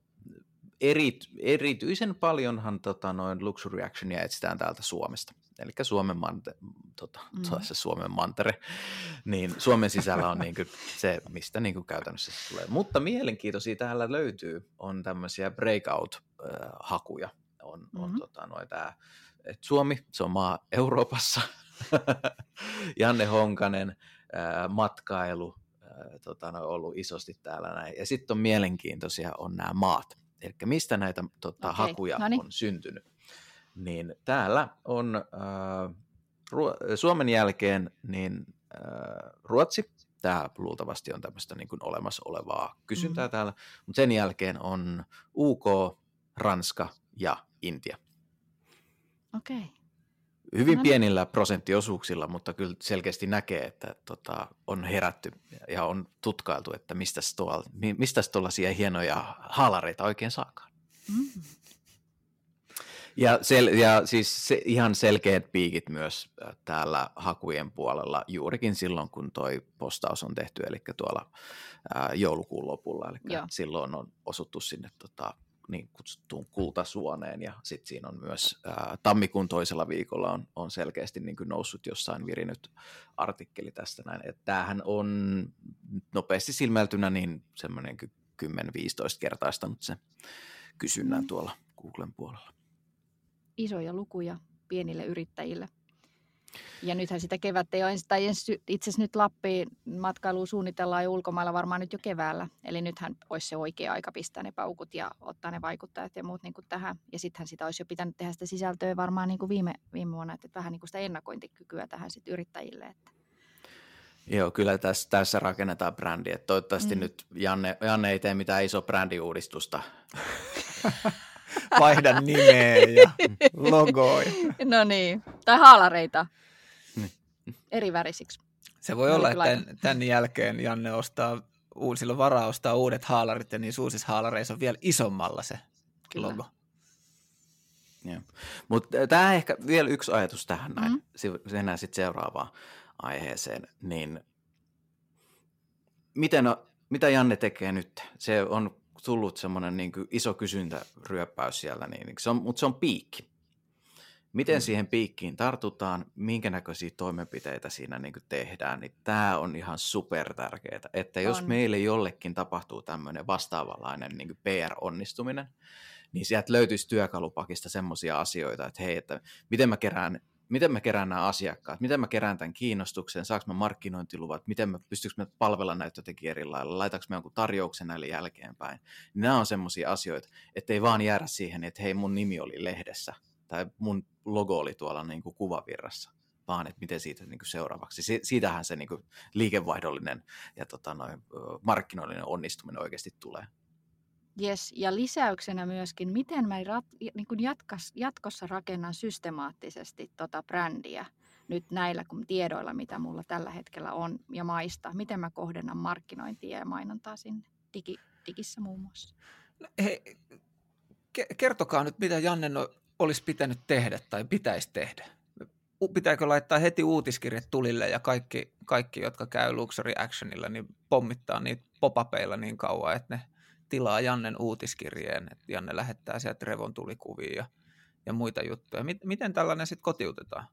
eri, erityisen paljonhan tota, noin luxury actionia etsitään täältä Suomesta eli Suomen, mante, tota, mm. se Suomen mantere, niin Suomen sisällä on niin kuin se, mistä niin kuin käytännössä se tulee. Mutta mielenkiintoisia täällä löytyy, on tämmöisiä breakout-hakuja. On, mm-hmm. on tota, noita, että Suomi, se on maa Euroopassa, Janne Honkanen, matkailu, tota, no, ollut isosti täällä näin. Ja sitten on mielenkiintoisia on nämä maat, eli mistä näitä tota, okay. hakuja Noniin. on syntynyt niin täällä on äh, Suomen jälkeen niin äh, Ruotsi, tämä luultavasti on tämmöistä niin kuin olemassa olevaa kysyntää mm. täällä, mutta sen jälkeen on UK, Ranska ja Intia. Okei. Okay. Hyvin no, niin. pienillä prosenttiosuuksilla, mutta kyllä selkeästi näkee, että tota, on herätty ja on tutkailtu, että mistä tuollaisia hienoja haalareita oikein saakaan. Mm. Ja, sel, ja siis se, ihan selkeät piikit myös äh, täällä hakujen puolella juurikin silloin, kun toi postaus on tehty, eli tuolla ää, äh, joulukuun lopulla. Eli Joo. silloin on osuttu sinne tota, niin kutsuttuun kultasuoneen ja sitten siinä on myös ää, äh, tammikuun toisella viikolla on, on selkeästi niin kuin noussut jossain virinyt artikkeli tästä näin. Että tämähän on nopeasti silmäiltynä niin semmoinen 10-15 kertaistanut se kysynnän mm. tuolla Googlen puolella isoja lukuja pienille yrittäjille. Ja nythän sitä kevättä jo, tai itse asiassa nyt Lappiin matkailuun suunnitellaan jo ulkomailla varmaan nyt jo keväällä. Eli nythän olisi se oikea aika pistää ne paukut ja ottaa ne vaikuttajat ja muut niin kuin tähän. Ja sittenhän sitä olisi jo pitänyt tehdä sitä sisältöä varmaan niin kuin viime, viime vuonna, että vähän niin kuin sitä ennakointikykyä tähän sitten yrittäjille. Että. Joo, kyllä tässä, tässä rakennetaan brändiä. Toivottavasti mm. nyt Janne, Janne ei tee mitään iso brändiuudistusta. vaihda nimeä ja logoja. No niin, tai haalareita niin. eri värisiksi. Se voi olla, että tämän, tämän jälkeen Janne ostaa, sillä varaa ostaa uudet haalarit ja niin uusissa haalareissa on vielä isommalla se Kyllä. logo. Mutta tämä ehkä vielä yksi ajatus tähän näin, mm-hmm. enää sitten seuraavaan aiheeseen, niin miten, mitä Janne tekee nyt? Se on tullut semmoinen niin iso kysyntäryöppäys siellä, niin se on, mutta se on piikki. Miten mm. siihen piikkiin tartutaan, minkä näköisiä toimenpiteitä siinä niin tehdään, niin tämä on ihan super tärkeää. Että jos on. meille jollekin tapahtuu tämmöinen vastaavanlainen niin PR-onnistuminen, niin sieltä löytyisi työkalupakista semmoisia asioita, että hei, että miten mä kerään miten mä kerään nämä asiakkaat, miten mä kerään tämän kiinnostuksen, saanko mä markkinointiluvat, miten mä, pystyykö mä palvella näitä jotenkin eri lailla, laitaanko mä jonkun tarjouksen näille jälkeenpäin. Nämä on semmoisia asioita, että ei vaan jäädä siihen, että hei mun nimi oli lehdessä tai mun logo oli tuolla niin kuin kuvavirrassa, vaan että miten siitä niin kuin seuraavaksi. Si- siitähän se niin kuin liikevaihdollinen ja tota, noin, markkinoillinen onnistuminen oikeasti tulee. Yes, ja lisäyksenä myöskin, miten mä rat, niin kuin jatkas, jatkossa rakennan systemaattisesti tota brändiä nyt näillä kun tiedoilla, mitä mulla tällä hetkellä on ja maista. Miten mä kohdennan markkinointia ja mainontaa sinne Digi, digissä muun muassa. No, hei, kertokaa nyt, mitä Janne olisi pitänyt tehdä tai pitäisi tehdä. Pitääkö laittaa heti uutiskirjat tulille ja kaikki, kaikki jotka käy Luxury Actionilla, niin pommittaa niitä popapeilla niin kauan, että ne tilaa Jannen uutiskirjeen, että Janne lähettää sieltä Revon tulikuvia ja, ja muita juttuja. Miten tällainen sitten kotiutetaan?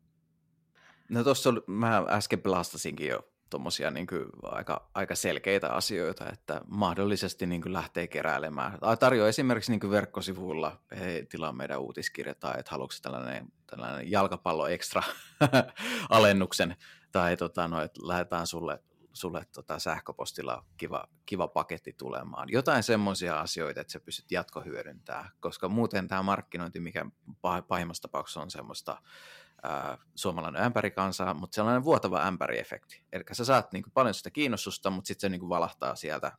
No tuossa mä äsken pelastasinkin jo tuommoisia niin aika, aika selkeitä asioita, että mahdollisesti niin lähtee keräilemään. Tarjoaa esimerkiksi niin verkkosivuilla, hei, tilaa meidän uutiskirja, tai että haluatko tällainen, tällainen jalkapallo ekstra alennuksen, tai tota, no, että lähdetään sulle, sulle tota, sähköpostilla kiva, kiva paketti tulemaan. Jotain semmoisia asioita, että sä pystyt jatkohyödyntämään, koska muuten tämä markkinointi, mikä pahimmassa tapauksessa on semmoista ää, suomalainen ämpärikansa, mutta sellainen vuotava ämpäriefekti. Eli sä saat niin kuin, paljon sitä kiinnostusta, mutta sitten se niin kuin, valahtaa sieltä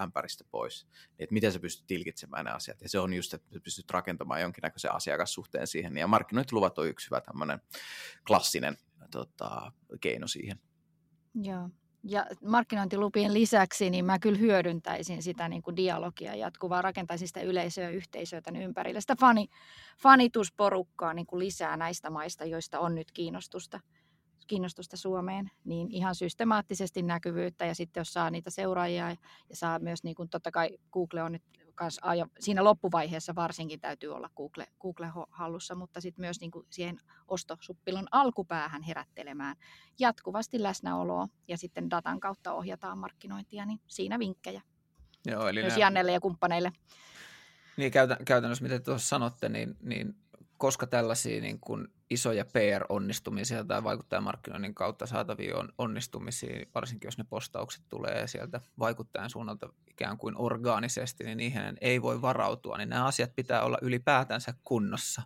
ämpäristä pois. Niin, että miten sä pystyt tilkitsemään ne asiat. Ja se on just, että pystyt rakentamaan jonkinnäköisen asiakassuhteen siihen. Ja markkinointiluvat on yksi hyvä tämmöinen klassinen tota, keino siihen. Joo ja markkinointilupien lisäksi niin mä kyllä hyödyntäisin sitä niin kuin dialogia jatkuvaa, rakentaisin sitä yleisöä ja yhteisöä tämän ympärille. Sitä fani, fanitusporukkaa niin kuin lisää näistä maista, joista on nyt kiinnostusta, kiinnostusta Suomeen, niin ihan systemaattisesti näkyvyyttä ja sitten jos saa niitä seuraajia ja saa myös, niin kuin totta kai Google on nyt kanssa, ja siinä loppuvaiheessa varsinkin täytyy olla Google, Google hallussa, mutta sitten myös niin kuin siihen ostosuppilon alkupäähän herättelemään jatkuvasti läsnäoloa ja sitten datan kautta ohjataan markkinointia, niin siinä vinkkejä. Joo, eli myös nämä... Jannelle ja kumppaneille. Niin käytännössä, mitä tuossa sanotte, niin, niin koska tällaisia niin kuin isoja PR-onnistumisia tai vaikuttajamarkkinoinnin kautta saatavia on onnistumisia, varsinkin jos ne postaukset tulee sieltä vaikuttajan suunnalta ikään kuin orgaanisesti, niin niihin ei voi varautua, niin nämä asiat pitää olla ylipäätänsä kunnossa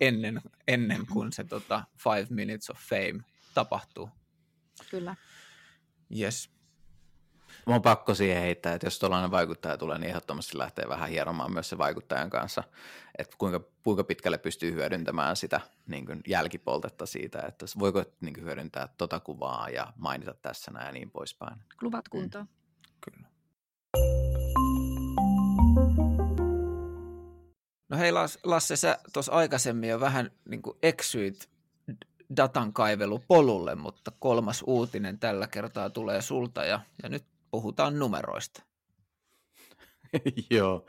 ennen, ennen kuin se tota, five minutes of fame tapahtuu. Kyllä. Yes. Mä on pakko siihen heittää, että jos tuollainen vaikuttaja tulee, niin ehdottomasti lähtee vähän hieromaan myös se vaikuttajan kanssa, että kuinka, kuinka pitkälle pystyy hyödyntämään sitä niin kuin jälkipoltetta siitä, että voiko niin kuin hyödyntää tota kuvaa ja mainita tässä näin ja niin poispäin. Kluvat kuntoon. Mm. Kyllä. No hei Lasse, sä tuossa aikaisemmin jo vähän niin kuin eksyit datan kaivelupolulle, mutta kolmas uutinen tällä kertaa tulee sulta ja, ja nyt puhutaan numeroista. Joo,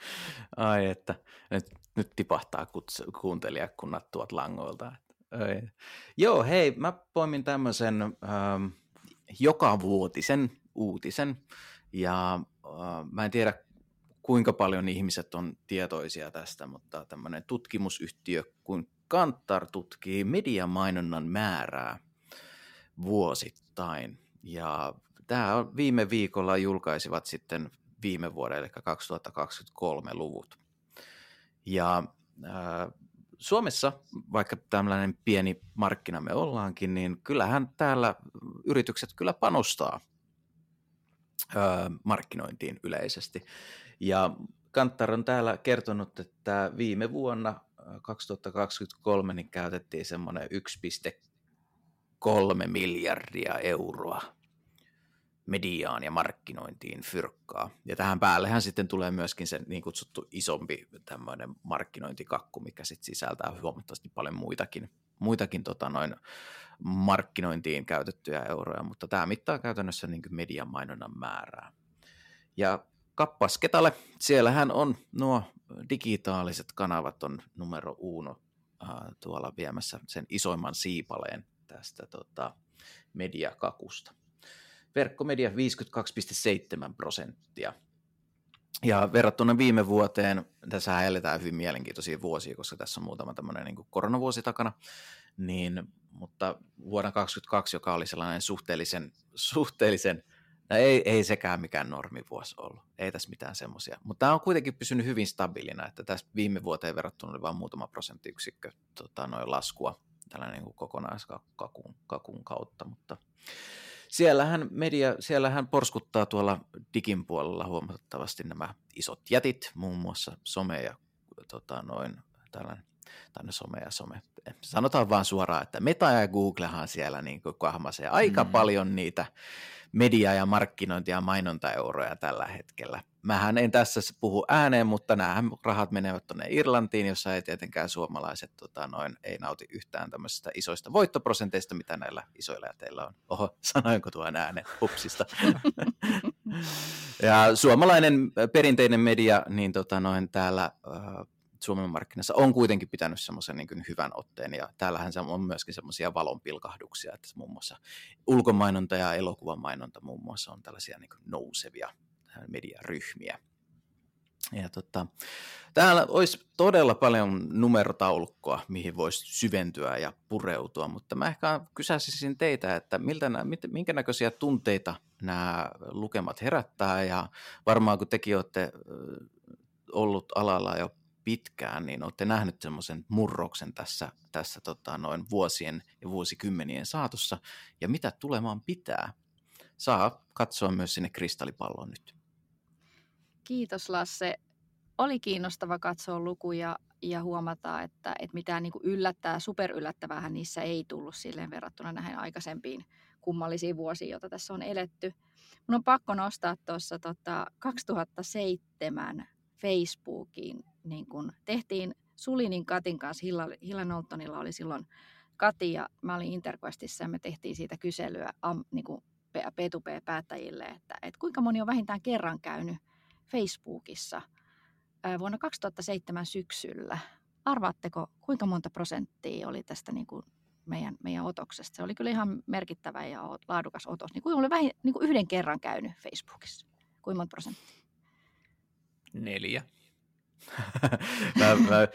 ai että nyt, nyt tipahtaa kuts, kuuntelijakunnat tuot langoilta. Ai. Joo, hei, mä poimin tämmöisen ähm, joka vuotisen uutisen, ja äh, mä en tiedä kuinka paljon ihmiset on tietoisia tästä, mutta tämmöinen tutkimusyhtiö kuin Kantar tutkii mediamainonnan määrää vuosittain. Ja tämä on viime viikolla julkaisivat sitten viime vuoden, eli 2023 luvut. Ja äh, Suomessa, vaikka tämmöinen pieni markkina me ollaankin, niin kyllähän täällä yritykset kyllä panostaa äh, markkinointiin yleisesti. Ja Kantar on täällä kertonut, että viime vuonna 2023 niin käytettiin semmoinen 1,3 miljardia euroa mediaan ja markkinointiin fyrkkaa. Ja tähän päällehän sitten tulee myöskin se niin kutsuttu isompi tämmöinen markkinointikakku, mikä sitten sisältää huomattavasti paljon muitakin, muitakin tota noin markkinointiin käytettyjä euroja, mutta tämä mittaa käytännössä niin median mainonnan määrää. Ja kappas ketalle, siellähän on nuo digitaaliset kanavat on numero uno äh, tuolla viemässä sen isoimman siipaleen tästä tota, mediakakusta verkkomedia 52,7 prosenttia. Ja verrattuna viime vuoteen, tässä eletään hyvin mielenkiintoisia vuosia, koska tässä on muutama tämmöinen niin koronavuosi takana, niin, mutta vuonna 2022, joka oli sellainen suhteellisen, suhteellisen no ei, ei sekään mikään normivuosi ollut, ei tässä mitään semmoisia, mutta tämä on kuitenkin pysynyt hyvin stabiilina, että tässä viime vuoteen verrattuna oli vain muutama prosenttiyksikkö tota, noin laskua tällainen niin kokonaiskakun kakun kautta, mutta siellähän media, siellähän porskuttaa tuolla digin puolella huomattavasti nämä isot jätit, muun muassa some ja tota, noin tällainen no some ja some. Sanotaan vaan suoraan, että Meta ja Googlehan siellä niin kahmasee aika mm. paljon niitä media- ja markkinointi- ja mainontaeuroja tällä hetkellä. Mähän en tässä puhu ääneen, mutta nämä rahat menevät tuonne Irlantiin, jossa ei tietenkään suomalaiset tota, noin, ei nauti yhtään tämmöisistä isoista voittoprosenteista, mitä näillä isoilla jäteillä on. Oho, sanoinko tuon äänen hupsista. ja suomalainen perinteinen media, niin tota, noin täällä äh, Suomen markkinassa on kuitenkin pitänyt semmoisen niin hyvän otteen, ja täällähän on myöskin semmoisia valonpilkahduksia, että muun muassa ulkomainonta ja elokuvan mainonta muun muassa on tällaisia niin nousevia mediaryhmiä. Ja tota, täällä olisi todella paljon numerotaulukkoa, mihin voisi syventyä ja pureutua, mutta mä ehkä kysäisisin teitä, että miltä nämä, minkä näköisiä tunteita nämä lukemat herättää, ja varmaan kun tekin olette ollut alalla jo pitkään, niin olette nähnyt semmoisen murroksen tässä, tässä tota, noin vuosien ja vuosikymmenien saatossa, ja mitä tulemaan pitää. Saa katsoa myös sinne kristallipalloon nyt. Kiitos Lasse. Oli kiinnostava katsoa lukuja ja huomata, että, että mitään niin yllättää, superyllättävää niissä ei tullut silleen verrattuna näihin aikaisempiin kummallisiin vuosiin, joita tässä on eletty. Mun on pakko nostaa tuossa tota, 2007 Facebookiin niin kun tehtiin Sulinin Katin kanssa, Hilla, Hilla Noltonilla oli silloin Kati ja mä olin Interquestissa ja me tehtiin siitä kyselyä am, niin kuin P2P-päättäjille, että, että kuinka moni on vähintään kerran käynyt Facebookissa vuonna 2007 syksyllä. Arvaatteko, kuinka monta prosenttia oli tästä niin kuin meidän, meidän otoksesta? Se oli kyllä ihan merkittävä ja laadukas otos. Niin kuinka oli vähin, niin kuin yhden kerran käynyt Facebookissa? Kuinka monta prosenttia? Neljä. Mä, mä,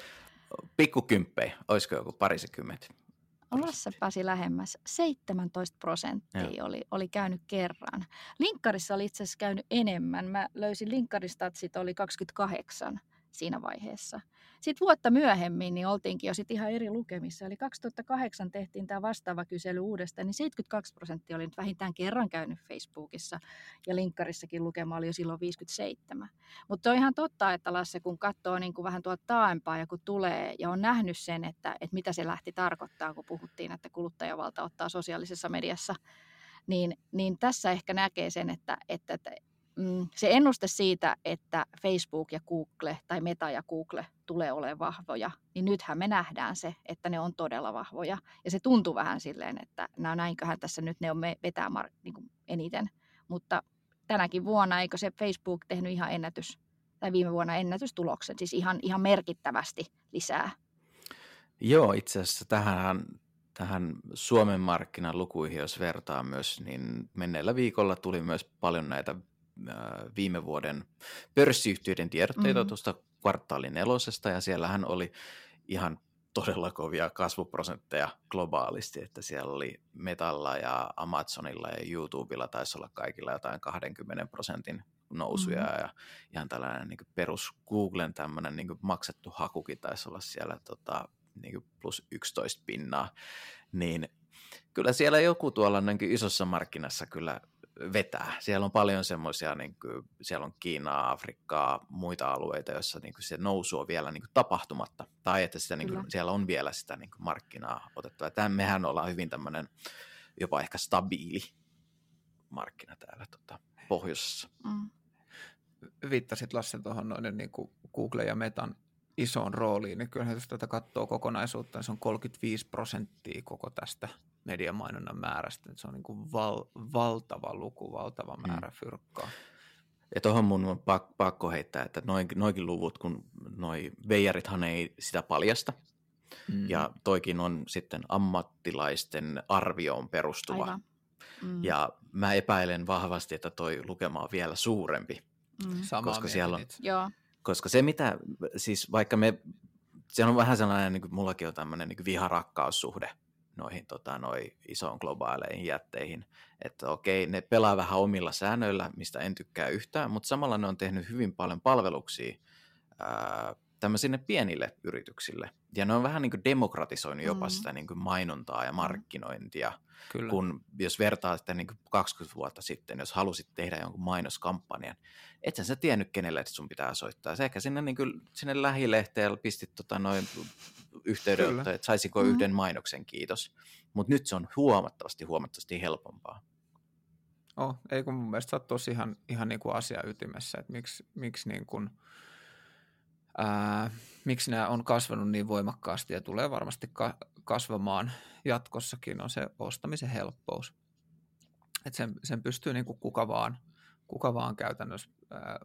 pikkukymppei, olisiko joku parisikymmentä? Lasse pääsi lähemmäs. 17 prosenttia oli, oli käynyt kerran. Linkkarissa oli itse asiassa käynyt enemmän. Mä löysin linkkarista, että siitä oli 28 siinä vaiheessa. Sitten vuotta myöhemmin niin oltiinkin jo sit ihan eri lukemissa. Eli 2008 tehtiin tämä vastaava kysely uudestaan, niin 72 prosenttia oli nyt vähintään kerran käynyt Facebookissa ja linkkarissakin lukema oli jo silloin 57. Mutta on ihan totta, että Lasse, kun katsoo niin kuin vähän tuolta taaempaa ja kun tulee ja on nähnyt sen, että, että mitä se lähti tarkoittaa, kun puhuttiin, että kuluttajavalta ottaa sosiaalisessa mediassa niin, niin tässä ehkä näkee sen, että, että, että mm, se ennuste siitä, että Facebook ja Google tai Meta ja Google tulee olemaan vahvoja, niin nythän me nähdään se, että ne on todella vahvoja. Ja se tuntuu vähän silleen, että no näinköhän tässä nyt ne on me vetää mar- niin kuin eniten. Mutta tänäkin vuonna, eikö se Facebook tehnyt ihan ennätys, tai viime vuonna ennätystuloksen, siis ihan, ihan merkittävästi lisää. Joo, itse asiassa tähän, tähän Suomen markkinan lukuihin, jos vertaa myös, niin menneellä viikolla tuli myös paljon näitä viime vuoden pörssiyhtiöiden tiedotteita mm-hmm. tuosta kvartaalin nelosesta, ja siellähän oli ihan todella kovia kasvuprosentteja globaalisti, että siellä oli Metalla ja Amazonilla ja YouTubella taisi olla kaikilla jotain 20 prosentin nousuja mm-hmm. ja ihan tällainen niin perus Googlen tämmöinen niin maksettu hakukin taisi olla siellä tota, niin plus 11 pinnaa, niin kyllä siellä joku tuolla niin isossa markkinassa kyllä vetää. Siellä on paljon semmoisia, niin siellä on Kiinaa, Afrikkaa, muita alueita, joissa niin kuin se nousu on vielä niin kuin tapahtumatta, tai että sitä, niin kuin, siellä on vielä sitä niin kuin markkinaa otettua. Tämä mehän ollaan hyvin tämmöinen jopa ehkä stabiili markkina täällä tota, pohjoisessa. Mm. Viittasit Lasse tuohon noiden niin kuin Google ja Metan isoon rooliin, niin kyllähän jos tätä katsoo kokonaisuutta, niin se on 35 prosenttia koko tästä mediamainonnan määrästä. Se on niin kuin val, valtava luku, valtava mm. määrä mm. fyrkkaa. Ja tuohon mun on pakko heittää, että noin, noikin luvut, kun noi veijarithan ei sitä paljasta, mm. ja toikin on sitten ammattilaisten arvioon perustuva. Mm. Ja mä epäilen vahvasti, että toi lukema on vielä suurempi, mm. koska siellä on, Joo. Koska se mitä, siis vaikka me, se on vähän sellainen, niin kuin mullakin on tämmöinen niin viharakkaussuhde noihin tota, noi isoon globaaleihin jätteihin. Että okei, ne pelaa vähän omilla säännöillä, mistä en tykkää yhtään, mutta samalla ne on tehnyt hyvin paljon palveluksia ää, tämmöisille pienille yrityksille. Ja ne on vähän niin kuin demokratisoinut jopa mm. sitä niin kuin mainontaa ja markkinointia. Kyllä. Kun jos vertaa sitä niin kuin 20 vuotta sitten, jos halusit tehdä jonkun mainoskampanjan, et sä tiennyt, kenelle sun pitää soittaa. Se ehkä sinne, niin kuin, sinne lähilehteen pistit tota, noin yhteydenotto, että saisinko mm. yhden mainoksen, kiitos. Mutta nyt se on huomattavasti, huomattavasti helpompaa. Oh, ei kun mun mielestä sä oot tosi ihan, ihan niin kuin asia ytimessä, että miksi, miksi niin kuin, ää, miksi nämä on kasvanut niin voimakkaasti ja tulee varmasti ka- kasvamaan jatkossakin, on se ostamisen helppous. Että sen, sen pystyy niin kuin kuka, vaan, kuka vaan käytännössä ää,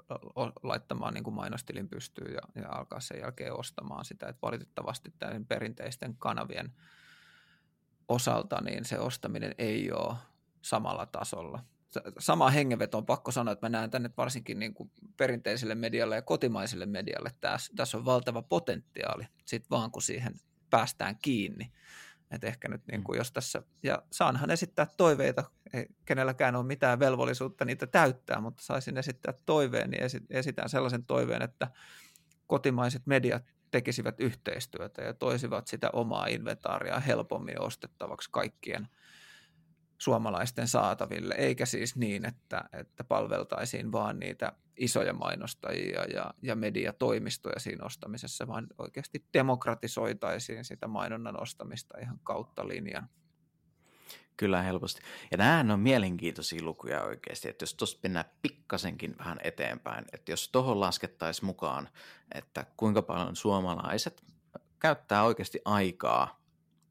laittamaan niin kuin mainostilin pystyy ja, ja alkaa sen jälkeen ostamaan sitä. Että valitettavasti tämän perinteisten kanavien osalta niin se ostaminen ei ole samalla tasolla sama hengenveto on pakko sanoa, että mä näen tänne varsinkin niin kuin perinteiselle medialle ja kotimaiselle medialle. Tässä, tässä on valtava potentiaali, sit vaan kun siihen päästään kiinni. Et ehkä nyt niin kuin jos tässä, ja saanhan esittää toiveita, ei kenelläkään ole mitään velvollisuutta niitä täyttää, mutta saisin esittää toiveen, niin esitän sellaisen toiveen, että kotimaiset mediat tekisivät yhteistyötä ja toisivat sitä omaa inventaaria helpommin ostettavaksi kaikkien – suomalaisten saataville, eikä siis niin, että, että palveltaisiin vaan niitä isoja mainostajia ja, ja mediatoimistoja siinä ostamisessa, vaan oikeasti demokratisoitaisiin sitä mainonnan ostamista ihan kautta linjan. Kyllä helposti. Ja nämähän on mielenkiintoisia lukuja oikeasti, että jos tuosta mennään pikkasenkin vähän eteenpäin, että jos tuohon laskettaisiin mukaan, että kuinka paljon suomalaiset käyttää oikeasti aikaa,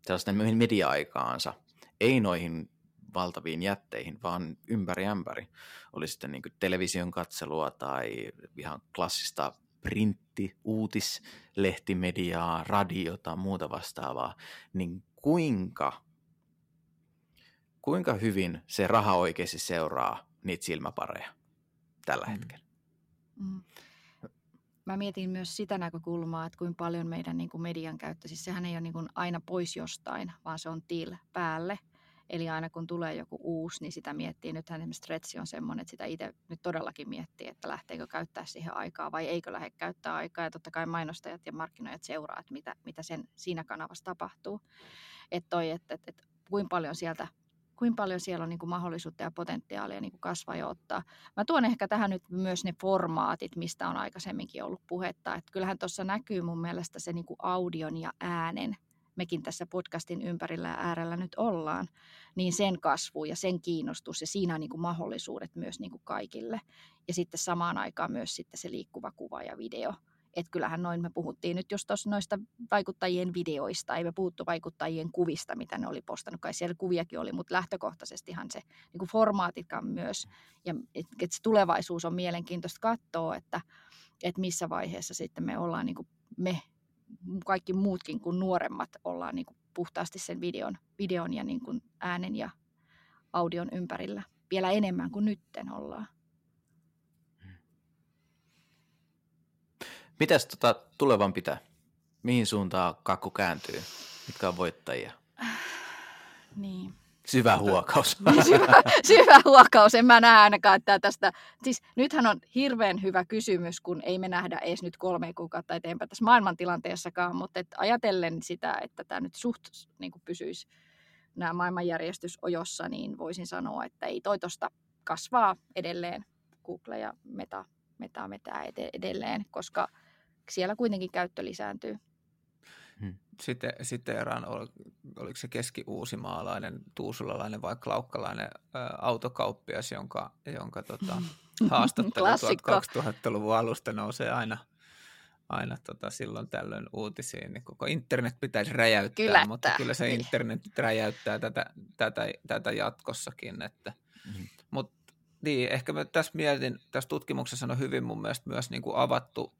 sellaista media-aikaansa, ei noihin valtaviin jätteihin, vaan ympäri ämpäri. Oli sitten niin television katselua tai ihan klassista printti, uutis, lehtimediaa, radiota, muuta vastaavaa, niin kuinka, kuinka hyvin se raha oikeasti seuraa niitä silmäpareja tällä mm. hetkellä? Mm. Mä mietin myös sitä näkökulmaa, että kuinka paljon meidän niin kuin median käyttö, siis sehän ei ole niin kuin aina pois jostain, vaan se on til päälle – Eli aina kun tulee joku uusi, niin sitä miettii. Nythän esimerkiksi stretchi on semmoinen, että sitä itse nyt todellakin miettii, että lähteekö käyttää siihen aikaa vai eikö lähde käyttää aikaa. Ja totta kai mainostajat ja markkinoijat seuraa, että mitä, mitä sen, siinä kanavassa tapahtuu. Että toi, että, että, että kuinka paljon sieltä kuinka paljon siellä on niin kuin mahdollisuutta ja potentiaalia niin kuin kasvaa ja ottaa. Mä tuon ehkä tähän nyt myös ne formaatit, mistä on aikaisemminkin ollut puhetta. Että kyllähän tuossa näkyy mun mielestä se niin kuin audion ja äänen mekin tässä podcastin ympärillä ja äärellä nyt ollaan, niin sen kasvu ja sen kiinnostus ja siinä on niin kuin mahdollisuudet myös niin kuin kaikille. Ja sitten samaan aikaan myös sitten se liikkuva kuva ja video. Että kyllähän noin me puhuttiin nyt just tuossa noista vaikuttajien videoista, ei me puhuttu vaikuttajien kuvista, mitä ne oli postannut, kai siellä kuviakin oli, mutta lähtökohtaisestihan se niin kuin formaatikan myös, ja että et se tulevaisuus on mielenkiintoista katsoa, että, että missä vaiheessa sitten me ollaan niin kuin me kaikki muutkin kuin nuoremmat ollaan niin kuin puhtaasti sen videon, videon ja niin kuin äänen ja audion ympärillä vielä enemmän kuin nytten ollaan. Mitäs tota tulevan pitää? Mihin suuntaan kakku kääntyy? Mitkä on voittajia? Niin. Syvä huokaus. syvä, syvä huokaus, en mä näe ainakaan, että tästä, siis nythän on hirveän hyvä kysymys, kun ei me nähdä edes nyt kolme kuukautta eteenpäin tässä maailmantilanteessakaan, mutta et ajatellen sitä, että tämä nyt suht niin pysyisi nämä maailmanjärjestys ojossa, niin voisin sanoa, että ei toi tosta kasvaa edelleen Google ja Meta, Meta Meta edelleen, koska siellä kuitenkin käyttö lisääntyy. Hmm. Sitten, sitten erään, oliko se keski-uusimaalainen, tuusulalainen vai klaukkalainen ä, autokauppias, jonka, jonka tota, haastattelu 2000-luvun alusta nousee aina, aina tota, silloin tällöin uutisiin. Niin koko internet pitäisi räjäyttää, Kylättää. mutta kyllä se niin. internet räjäyttää tätä, tätä, tätä jatkossakin. Että, mm-hmm. Mutta niin, ehkä mä tässä mietin, tässä tutkimuksessa on hyvin mun mielestä myös niin kuin avattu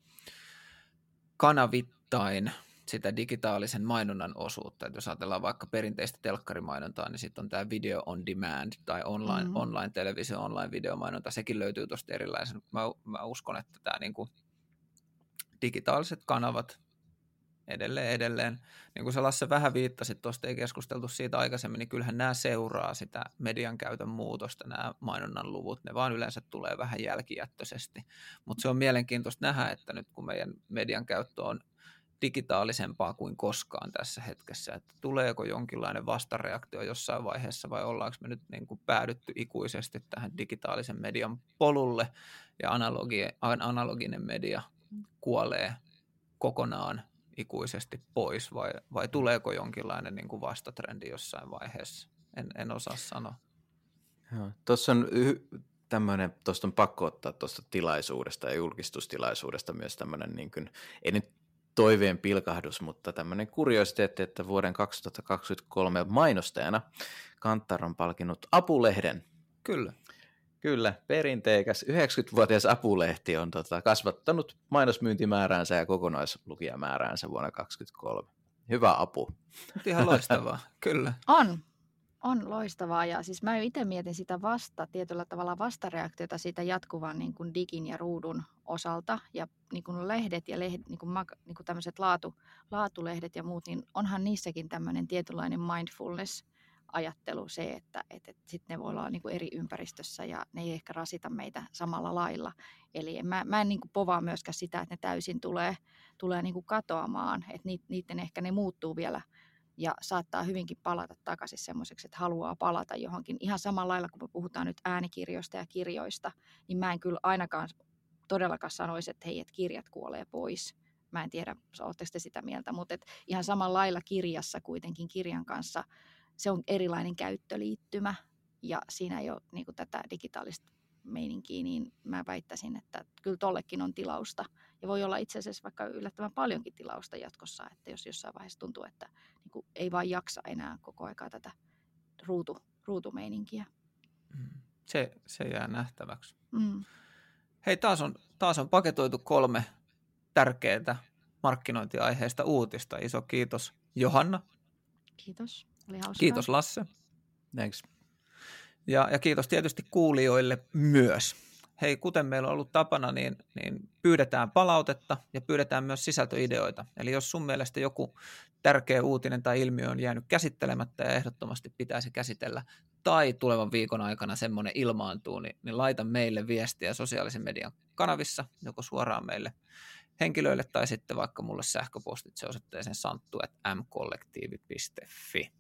kanavittain – sitä digitaalisen mainonnan osuutta. Että jos ajatellaan vaikka perinteistä telkkarimainontaa, niin sitten on tämä video on demand tai online, mm-hmm. online televisio, online videomainonta. Sekin löytyy tuosta erilaisen. Mä, mä uskon, että tämä niinku digitaaliset kanavat edelleen, edelleen. Niin kuin sä Lasse vähän viittasit, tuosta ei keskusteltu siitä aikaisemmin, niin kyllähän nämä seuraa sitä median käytön muutosta, nämä mainonnan luvut, ne vaan yleensä tulee vähän jälkijättöisesti. Mutta se on mielenkiintoista nähdä, että nyt kun meidän median käyttö on digitaalisempaa kuin koskaan tässä hetkessä, että tuleeko jonkinlainen vastareaktio jossain vaiheessa vai ollaanko me nyt niin kuin päädytty ikuisesti tähän digitaalisen median polulle ja analogi, analoginen media kuolee kokonaan ikuisesti pois vai, vai tuleeko jonkinlainen niin kuin vastatrendi jossain vaiheessa? En, en osaa sanoa. Tuossa on y- tämmöinen, tuosta on pakko ottaa tuosta tilaisuudesta ja julkistustilaisuudesta myös tämmöinen, niin kuin, ei nyt toiveen pilkahdus, mutta tämmöinen kuriositeetti, että vuoden 2023 mainostajana Kantar on palkinut Apulehden. Kyllä. Kyllä, perinteikäs 90-vuotias Apulehti on tota, kasvattanut mainosmyyntimääräänsä ja kokonaislukijamääräänsä vuonna 2023. Hyvä apu. Ihan loistavaa, kyllä. On, on loistavaa ja siis mä itse mietin sitä vasta, tietyllä tavalla vastareaktiota siitä jatkuvan niin kuin digin ja ruudun osalta ja niin kuin lehdet ja lehdet, niin kuin, niin kuin tämmöiset laatu, laatulehdet ja muut, niin onhan niissäkin tämmöinen tietynlainen mindfulness ajattelu se, että, että, että sitten ne voi olla niin kuin eri ympäristössä ja ne ei ehkä rasita meitä samalla lailla. Eli mä, mä en niin kuin povaa myöskään sitä, että ne täysin tulee, tulee niin kuin katoamaan, että niiden ehkä ne muuttuu vielä ja saattaa hyvinkin palata takaisin semmoiseksi, että haluaa palata johonkin. Ihan samalla lailla, kun me puhutaan nyt äänikirjoista ja kirjoista, niin mä en kyllä ainakaan todellakaan sanoisi, että hei, että kirjat kuolee pois. Mä en tiedä, oletteko te sitä mieltä, mutta et ihan samalla lailla kirjassa kuitenkin kirjan kanssa se on erilainen käyttöliittymä ja siinä ei ole niin tätä digitaalista meininkiä, niin mä väittäisin, että kyllä tollekin on tilausta. Ja voi olla itse asiassa vaikka yllättävän paljonkin tilausta jatkossa, että jos jossain vaiheessa tuntuu, että niin kuin ei vaan jaksa enää koko aikaa tätä ruutu, ruutumeininkiä. Mm. Se, se jää nähtäväksi. Mm. Hei, taas on, taas on paketoitu kolme tärkeää markkinointiaiheista uutista. Iso kiitos Johanna. Kiitos, oli hauskaa. Kiitos Lasse. Thanks. Ja, ja kiitos tietysti kuulijoille myös. Hei, kuten meillä on ollut tapana, niin, niin pyydetään palautetta ja pyydetään myös sisältöideoita. Eli jos sun mielestä joku tärkeä uutinen tai ilmiö on jäänyt käsittelemättä ja ehdottomasti pitäisi käsitellä, tai tulevan viikon aikana semmoinen ilmaantuu, niin, niin laita meille viestiä sosiaalisen median kanavissa, joko suoraan meille henkilöille tai sitten vaikka mulle sähköpostitse osoitteeseen santtu mkollektiivi.fi.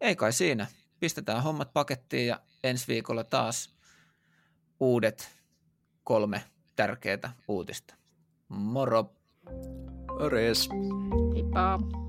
Ei kai siinä. Pistetään hommat pakettiin ja ensi viikolla taas uudet kolme tärkeää uutista. Moro! Ores! Heippa!